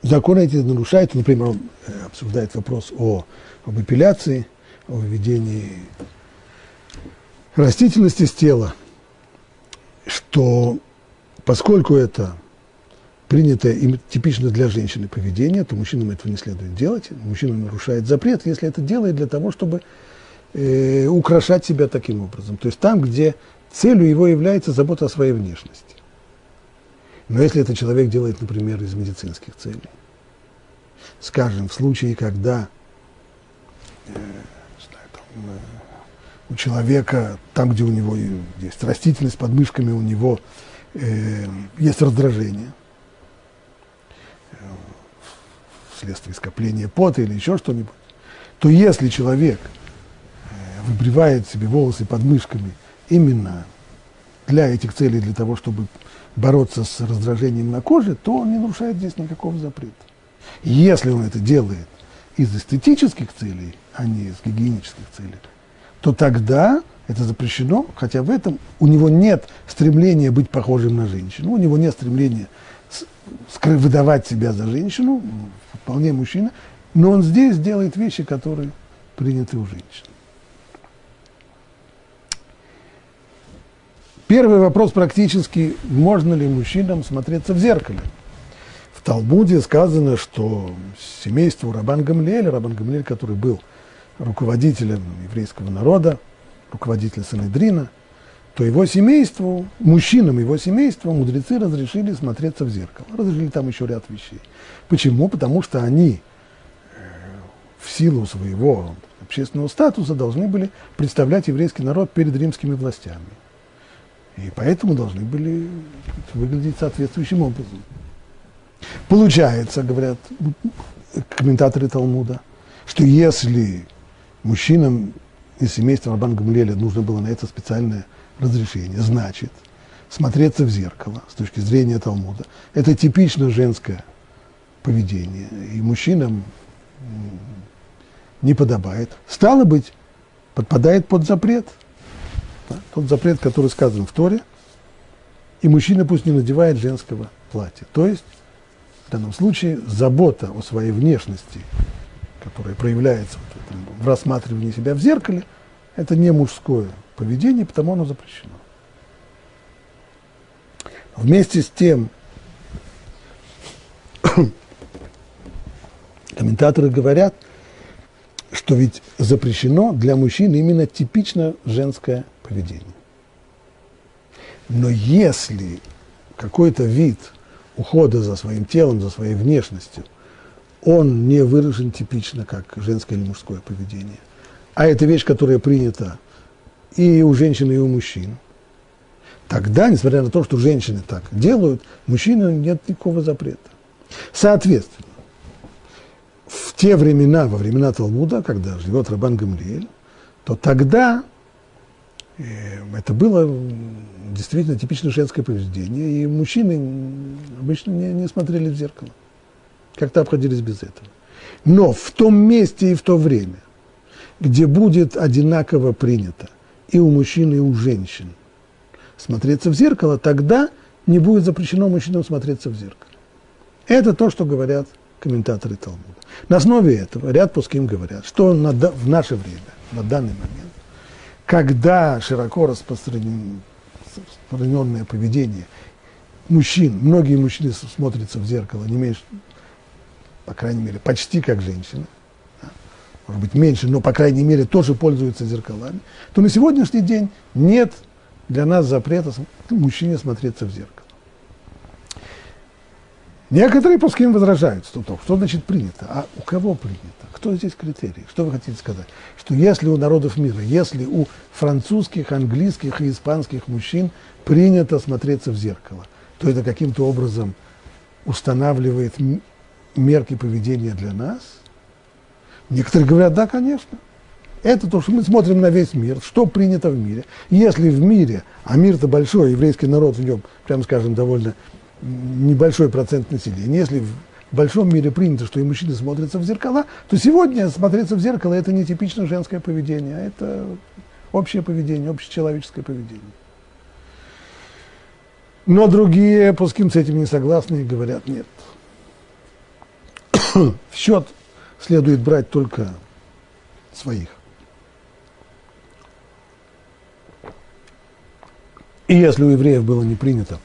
законы эти нарушают, например, он э, обсуждает вопрос о, об эпиляции, о введении растительности с тела, что поскольку это принятое и типично для женщины поведение, то мужчинам этого не следует делать. Мужчина нарушает запрет, если это делает для того, чтобы э, украшать себя таким образом. То есть там, где целью его является забота о своей внешности. Но если это человек делает, например, из медицинских целей, скажем, в случае, когда э, знаю, там, э, у человека, там, где у него есть растительность под мышками, у него э, есть раздражение э, вследствие скопления пота или еще что-нибудь, то если человек э, выбривает себе волосы под мышками именно для этих целей, для того, чтобы бороться с раздражением на коже, то он не нарушает здесь никакого запрета. Если он это делает из эстетических целей, а не из гигиенических целей, то тогда это запрещено, хотя в этом у него нет стремления быть похожим на женщину, у него нет стремления выдавать себя за женщину, вполне мужчина, но он здесь делает вещи, которые приняты у женщин. Первый вопрос практически, можно ли мужчинам смотреться в зеркале? В Талмуде сказано, что семейство Рабан Гамлиэль, Рабан Гамлиэль, который был руководителем еврейского народа, руководителем Санедрина, то его семейству, мужчинам его семейства, мудрецы разрешили смотреться в зеркало. Разрешили там еще ряд вещей. Почему? Потому что они э, в силу своего общественного статуса должны были представлять еврейский народ перед римскими властями. И поэтому должны были выглядеть соответствующим образом. Получается, говорят комментаторы Талмуда, что если мужчинам из семейства Рабан Гамлеля нужно было на это специальное разрешение, значит, смотреться в зеркало с точки зрения Талмуда, это типично женское поведение, и мужчинам не подобает. Стало быть, подпадает под запрет – да, тот запрет, который сказан в Торе, и мужчина пусть не надевает женского платья. То есть, в данном случае, забота о своей внешности, которая проявляется этом, в рассматривании себя в зеркале, это не мужское поведение, потому оно запрещено. Вместе с тем, комментаторы говорят, что ведь запрещено для мужчин именно типично женское поведение. Но если какой-то вид ухода за своим телом, за своей внешностью, он не выражен типично как женское или мужское поведение, а это вещь, которая принята и у женщин, и у мужчин, тогда, несмотря на то, что женщины так делают, мужчинам нет никакого запрета. Соответственно, в те времена, во времена Талмуда, когда живет Рабан Гамлиэль, то тогда и это было действительно типично женское поведение, и мужчины обычно не, не смотрели в зеркало. Как-то обходились без этого. Но в том месте и в то время, где будет одинаково принято и у мужчин, и у женщин смотреться в зеркало, тогда не будет запрещено мужчинам смотреться в зеркало. Это то, что говорят комментаторы Талмуда. На основе этого ряд пуским говорят, что на, в наше время, на данный момент, когда широко распространенное поведение мужчин, многие мужчины смотрятся в зеркало, не меньше, по крайней мере, почти как женщины, может быть, меньше, но, по крайней мере, тоже пользуются зеркалами, то на сегодняшний день нет для нас запрета мужчине смотреться в зеркало. Некоторые пуским возражают, что, что значит принято, а у кого принято, кто здесь критерий, что вы хотите сказать? Что если у народов мира, если у французских, английских и испанских мужчин принято смотреться в зеркало, то это каким-то образом устанавливает мерки поведения для нас? Некоторые говорят, да, конечно. Это то, что мы смотрим на весь мир, что принято в мире. Если в мире, а мир-то большой, еврейский народ в нем, прямо скажем, довольно небольшой процент населения, если в большом мире принято, что и мужчины смотрятся в зеркала, то сегодня смотреться в зеркало – это не типично женское поведение, а это общее поведение, общечеловеческое поведение. Но другие пуским с этим не согласны и говорят, нет. в счет следует брать только своих. И если у евреев было не принято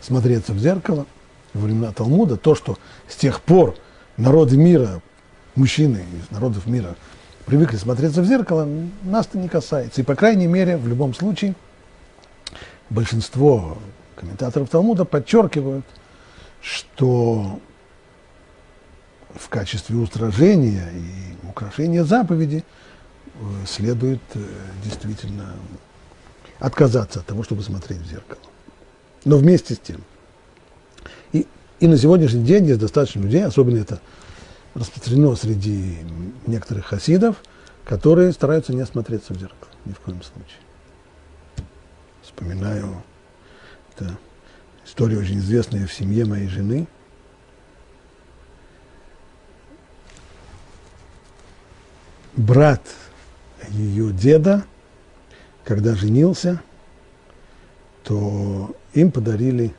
смотреться в зеркало во времена Талмуда, то, что с тех пор народы мира, мужчины из народов мира привыкли смотреться в зеркало, нас-то не касается. И, по крайней мере, в любом случае, большинство комментаторов Талмуда подчеркивают, что в качестве устражения и украшения заповеди э, следует э, действительно отказаться от того, чтобы смотреть в зеркало. Но вместе с тем. И, и на сегодняшний день есть достаточно людей, особенно это распространено среди некоторых хасидов, которые стараются не смотреться в зеркало, ни в коем случае. Вспоминаю, это история очень известная в семье моей жены. Брат ее деда, когда женился, то им подарили,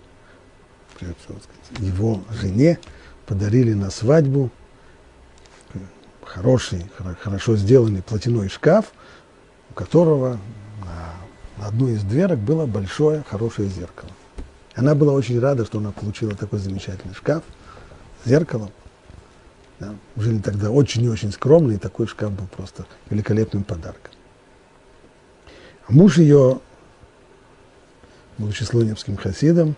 его жене подарили на свадьбу хороший, хорошо сделанный платяной шкаф, у которого на одной из дверок было большое, хорошее зеркало. Она была очень рада, что она получила такой замечательный шкаф с зеркалом. Да. Жили тогда очень и очень скромно, и такой шкаф был просто великолепным подарком. А муж ее, будучи слоневским хасидом,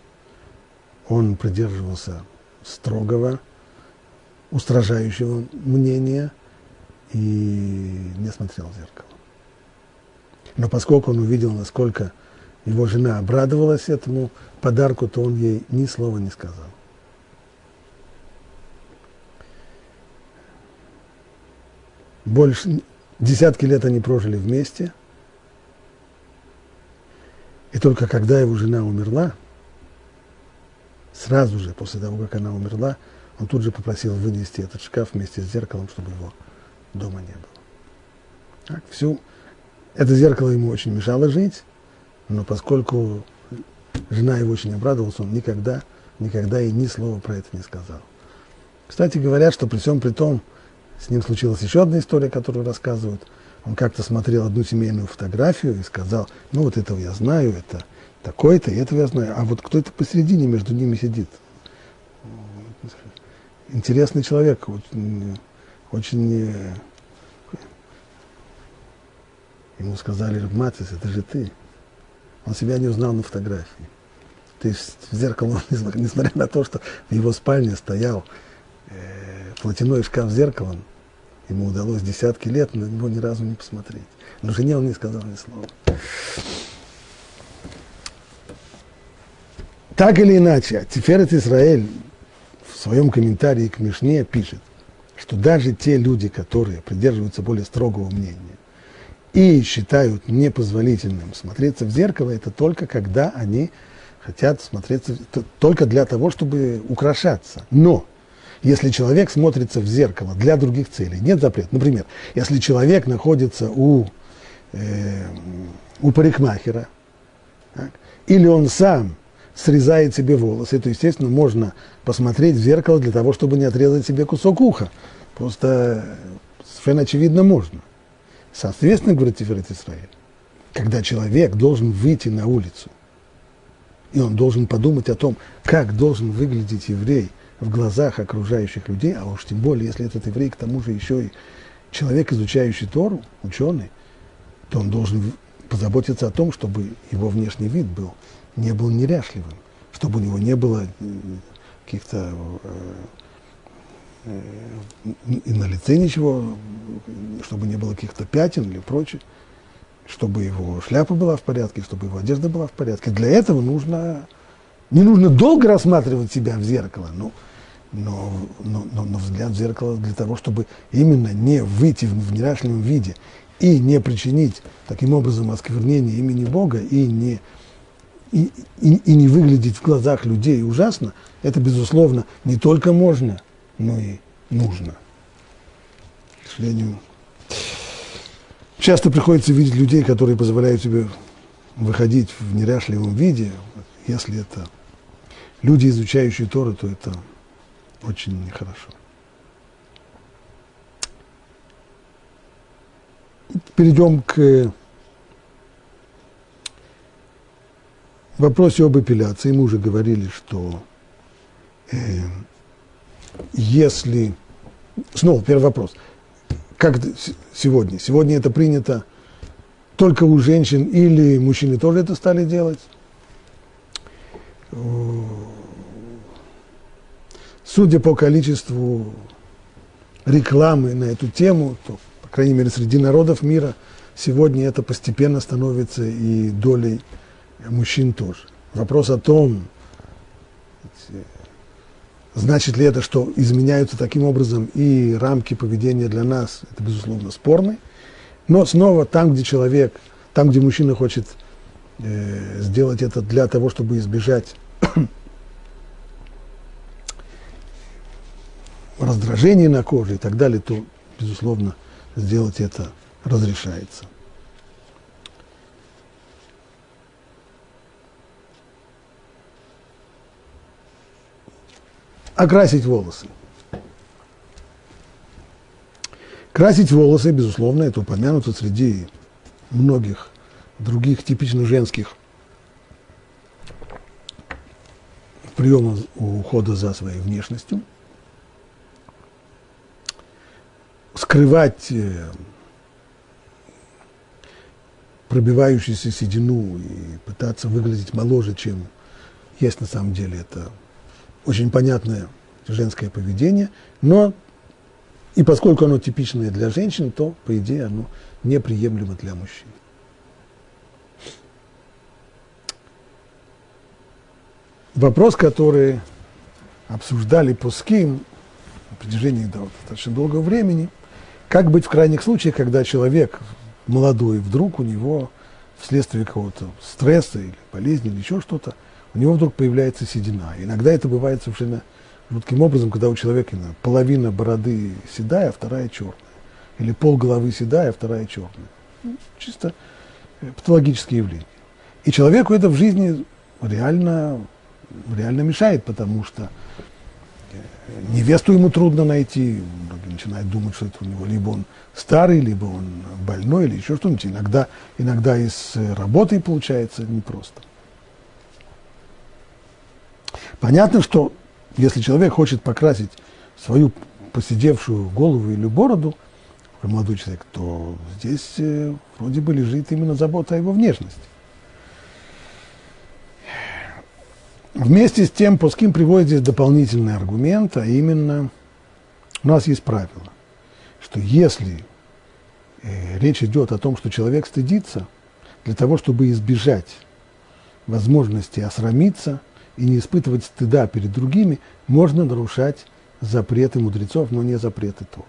он придерживался строгого, устражающего мнения и не смотрел в зеркало. Но поскольку он увидел, насколько его жена обрадовалась этому подарку, то он ей ни слова не сказал. Больше десятки лет они прожили вместе. И только когда его жена умерла, сразу же после того, как она умерла, он тут же попросил вынести этот шкаф вместе с зеркалом, чтобы его дома не было. Так, всю это зеркало ему очень мешало жить, но поскольку жена его очень обрадовалась, он никогда, никогда и ни слова про это не сказал. Кстати, говорят, что при всем при том, с ним случилась еще одна история, которую рассказывают. Он как-то смотрел одну семейную фотографию и сказал, ну вот этого я знаю, это такой-то, и этого я знаю. А вот кто это посередине между ними сидит? Интересный человек, очень, очень Ему сказали, Матис, это же ты. Он себя не узнал на фотографии. То есть в зеркало, несмотря на то, что в его спальне стоял э, платяной шкаф с зеркалом, ему удалось десятки лет на него ни разу не посмотреть. Но жене он не сказал ни слова. Так или иначе, Тиферет Израиль в своем комментарии к Мишне пишет, что даже те люди, которые придерживаются более строгого мнения, и считают непозволительным смотреться в зеркало, это только когда они хотят смотреться, только для того, чтобы украшаться. Но если человек смотрится в зеркало для других целей, нет запрета. Например, если человек находится у, э, у парикмахера, так, или он сам срезает себе волосы, то, естественно, можно посмотреть в зеркало для того, чтобы не отрезать себе кусок уха. Просто совершенно очевидно можно. Соответственно, говорит Тиферет Исраиль, когда человек должен выйти на улицу, и он должен подумать о том, как должен выглядеть еврей в глазах окружающих людей, а уж тем более, если этот еврей, к тому же еще и человек, изучающий Тору, ученый, то он должен позаботиться о том, чтобы его внешний вид был, не был неряшливым, чтобы у него не было каких-то э, и на лице ничего, чтобы не было каких-то пятен или прочее, чтобы его шляпа была в порядке, чтобы его одежда была в порядке. Для этого нужно, не нужно долго рассматривать себя в зеркало, но, но, но, но, но взгляд в зеркало для того, чтобы именно не выйти в, неряшливом виде и не причинить таким образом осквернение имени Бога и не, и, и, и не выглядеть в глазах людей ужасно, это, безусловно, не только можно – но и нужно. К сожалению, часто приходится видеть людей, которые позволяют себе выходить в неряшливом виде. Если это люди, изучающие Тору, то это очень нехорошо. Перейдем к вопросу об эпиляции. Мы уже говорили, что э, если... Снова первый вопрос. Как сегодня? Сегодня это принято только у женщин или мужчины тоже это стали делать? Судя по количеству рекламы на эту тему, то, по крайней мере, среди народов мира, сегодня это постепенно становится и долей мужчин тоже. Вопрос о том, Значит ли это, что изменяются таким образом и рамки поведения для нас? Это, безусловно, спорно. Но снова там, где человек, там, где мужчина хочет э, сделать это для того, чтобы избежать раздражения на коже и так далее, то, безусловно, сделать это разрешается. Окрасить волосы. Красить волосы, безусловно, это упомянуто среди многих других типично женских приемов ухода за своей внешностью. Скрывать э, пробивающуюся седину и пытаться выглядеть моложе, чем есть на самом деле, это очень понятное женское поведение, но и поскольку оно типичное для женщин, то, по идее, оно неприемлемо для мужчин. Вопрос, который обсуждали Пуским на протяжении достаточно долгого времени, как быть в крайних случаях, когда человек молодой, вдруг у него вследствие какого-то стресса или болезни или еще что-то, у него вдруг появляется седина. Иногда это бывает совершенно жутким образом, когда у человека половина бороды седая, а вторая черная. Или пол головы седая, а вторая черная. Ну, чисто э, патологические явления. И человеку это в жизни реально, реально мешает, потому что э, невесту ему трудно найти, многие начинают думать, что это у него либо он старый, либо он больной, или еще что-нибудь. Иногда, иногда и с работой получается непросто. Понятно, что если человек хочет покрасить свою посидевшую голову или бороду, молодой человек, то здесь э, вроде бы лежит именно забота о его внешности. Вместе с тем Пуским приводит здесь дополнительный аргумент, а именно у нас есть правило, что если э, речь идет о том, что человек стыдится, для того, чтобы избежать возможности осрамиться – и не испытывать стыда перед другими, можно нарушать запреты мудрецов, но не запреты Тора.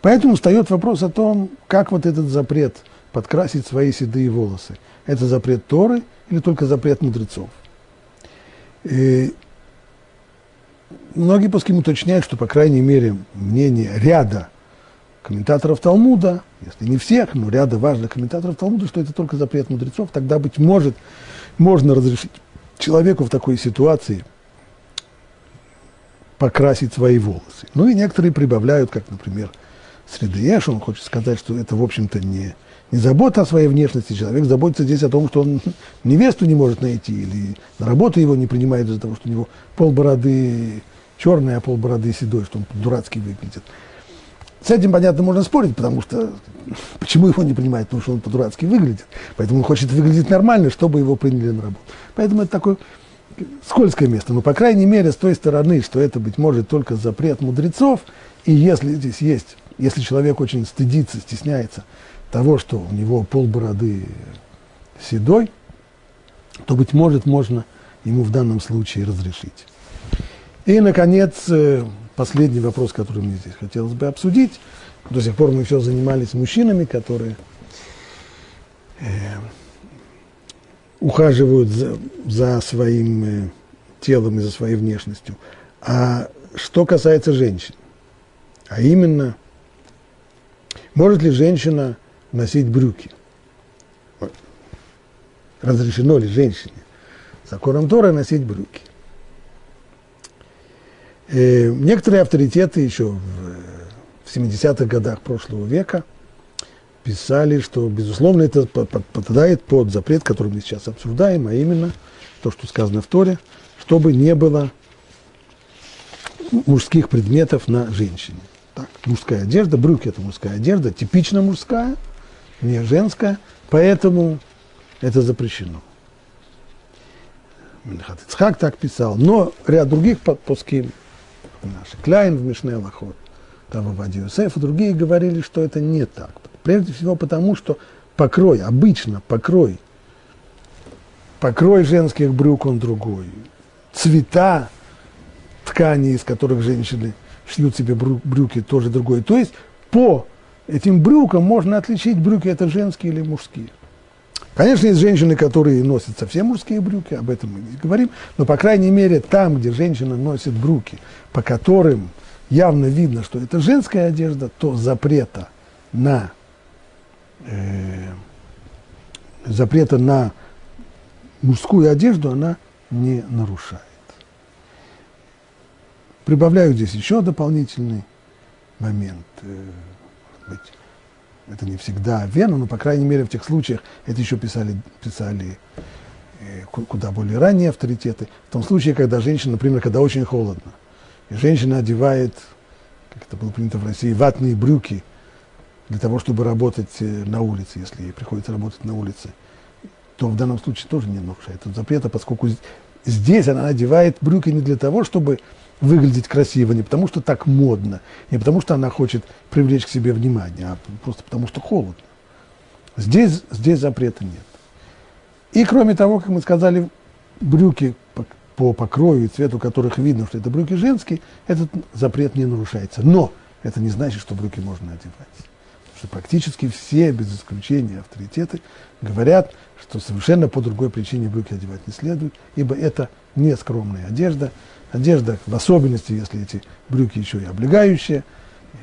Поэтому встает вопрос о том, как вот этот запрет подкрасить свои седые волосы. Это запрет Торы или только запрет мудрецов? И многие пуским уточняют, что, по крайней мере, мнение ряда комментаторов Талмуда, если не всех, но ряда важных комментаторов Талмуда, что это только запрет мудрецов, тогда, быть может, можно разрешить человеку в такой ситуации покрасить свои волосы. Ну и некоторые прибавляют, как, например, Средееш, он хочет сказать, что это, в общем-то, не, не забота о своей внешности. Человек заботится здесь о том, что он невесту не может найти, или на работу его не принимает из-за того, что у него полбороды черный, а полбороды седой, что он дурацкий выглядит. С этим, понятно, можно спорить, потому что почему его не принимают, потому что он по-дурацки выглядит. Поэтому он хочет выглядеть нормально, чтобы его приняли на работу. Поэтому это такое скользкое место. Но, по крайней мере, с той стороны, что это, быть может, только запрет мудрецов, и если здесь есть, если человек очень стыдится, стесняется того, что у него пол бороды седой, то, быть может, можно ему в данном случае разрешить. И, наконец, э, последний вопрос, который мне здесь хотелось бы обсудить. До сих пор мы все занимались мужчинами, которые э, ухаживают за, за своим э, телом и за своей внешностью. А что касается женщин, а именно, может ли женщина носить брюки? Разрешено ли женщине законом Тора носить брюки? Э, некоторые авторитеты еще в, в 70-х годах прошлого века писали, что, безусловно, это подпадает под запрет, который мы сейчас обсуждаем, а именно то, что сказано в Торе, чтобы не было мужских предметов на женщине. Так, мужская одежда, брюки – это мужская одежда, типично мужская, не женская, поэтому это запрещено. Ицхак так писал, но ряд других подпуским наши, Кляйн в Мишне Лохот, там Абади Юсеф другие говорили, что это не так. Прежде всего потому, что покрой, обычно покрой, покрой женских брюк он другой, цвета ткани, из которых женщины шьют себе брюки, тоже другой. То есть по этим брюкам можно отличить, брюки это женские или мужские. Конечно, есть женщины, которые носят совсем мужские брюки, об этом мы не говорим, но, по крайней мере, там, где женщина носит брюки, по которым явно видно, что это женская одежда, то запрета на э, запрета на мужскую одежду она не нарушает. Прибавляю здесь еще дополнительный момент. Быть, это не всегда верно, но, по крайней мере, в тех случаях, это еще писали, писали э, куда более ранние авторитеты, в том случае, когда женщина, например, когда очень холодно, и женщина одевает, как это было принято в России, ватные брюки для того, чтобы работать э, на улице, если ей приходится работать на улице, то в данном случае тоже не нарушает этот запрета, поскольку здесь она одевает брюки не для того, чтобы выглядеть красиво, не потому что так модно, не потому что она хочет привлечь к себе внимание, а просто потому что холодно. Здесь, здесь запрета нет. И кроме того, как мы сказали, брюки по покрою и цвету которых видно, что это брюки женские, этот запрет не нарушается. Но это не значит, что брюки можно одевать. Потому что практически все, без исключения авторитеты, говорят, что совершенно по другой причине брюки одевать не следует, ибо это не скромная одежда, одежда, в особенности, если эти брюки еще и облегающие,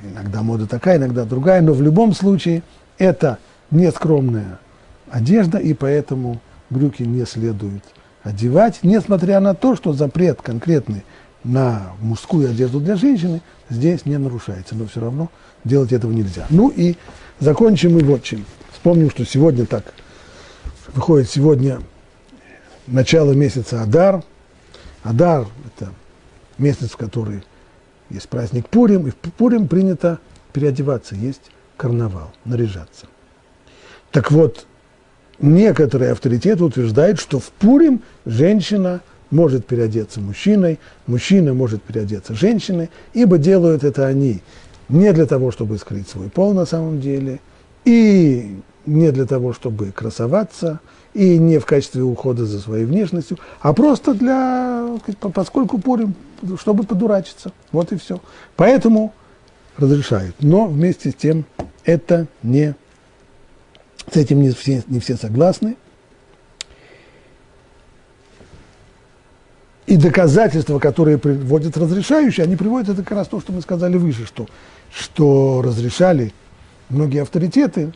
иногда мода такая, иногда другая, но в любом случае это не скромная одежда, и поэтому брюки не следует одевать, несмотря на то, что запрет конкретный на мужскую одежду для женщины здесь не нарушается, но все равно делать этого нельзя. Ну и закончим мы вот чем. Вспомним, что сегодня так выходит сегодня начало месяца Адар. Адар – это месяц, в который есть праздник Пурим, и в Пурим принято переодеваться, есть карнавал, наряжаться. Так вот, некоторые авторитеты утверждают, что в Пурим женщина может переодеться мужчиной, мужчина может переодеться женщиной, ибо делают это они не для того, чтобы скрыть свой пол на самом деле, и не для того, чтобы красоваться, и не в качестве ухода за своей внешностью, а просто для, поскольку Пурим, чтобы подурачиться. Вот и все. Поэтому разрешают. Но вместе с тем это не, с этим не все, не все согласны. И доказательства, которые приводят разрешающие, они приводят это как раз то, что мы сказали выше, что, что разрешали многие авторитеты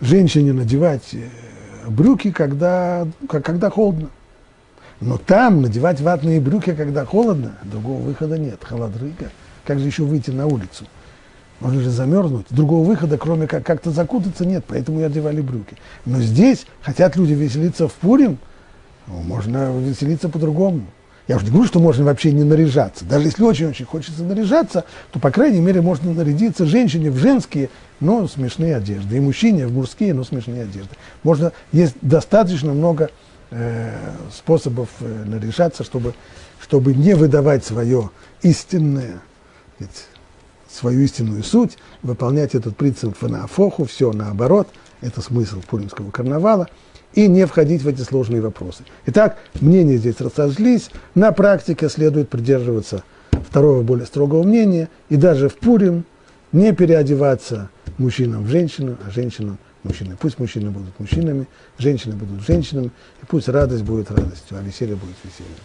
женщине надевать э, брюки, когда, когда холодно. Но там надевать ватные брюки, когда холодно, другого выхода нет. Холодрыга. Как же еще выйти на улицу? Можно же замерзнуть. Другого выхода, кроме как как-то закутаться, нет. Поэтому и одевали брюки. Но здесь хотят люди веселиться в Пурим, ну, можно веселиться по-другому. Я уже не говорю, что можно вообще не наряжаться. Даже если очень-очень хочется наряжаться, то, по крайней мере, можно нарядиться женщине в женские, но смешные одежды. И мужчине в мужские, но смешные одежды. Можно, есть достаточно много э, способов э, наряжаться, чтобы, чтобы не выдавать свое истинное, ведь, свою истинную суть, выполнять этот принцип на афоху, все наоборот. Это смысл Пуримского карнавала – и не входить в эти сложные вопросы. Итак, мнения здесь разошлись. На практике следует придерживаться второго более строгого мнения. И даже в Пурим не переодеваться мужчинам в женщину, а женщинам мужчины. Пусть мужчины будут мужчинами, женщины будут женщинами, и пусть радость будет радостью, а веселье будет весельем.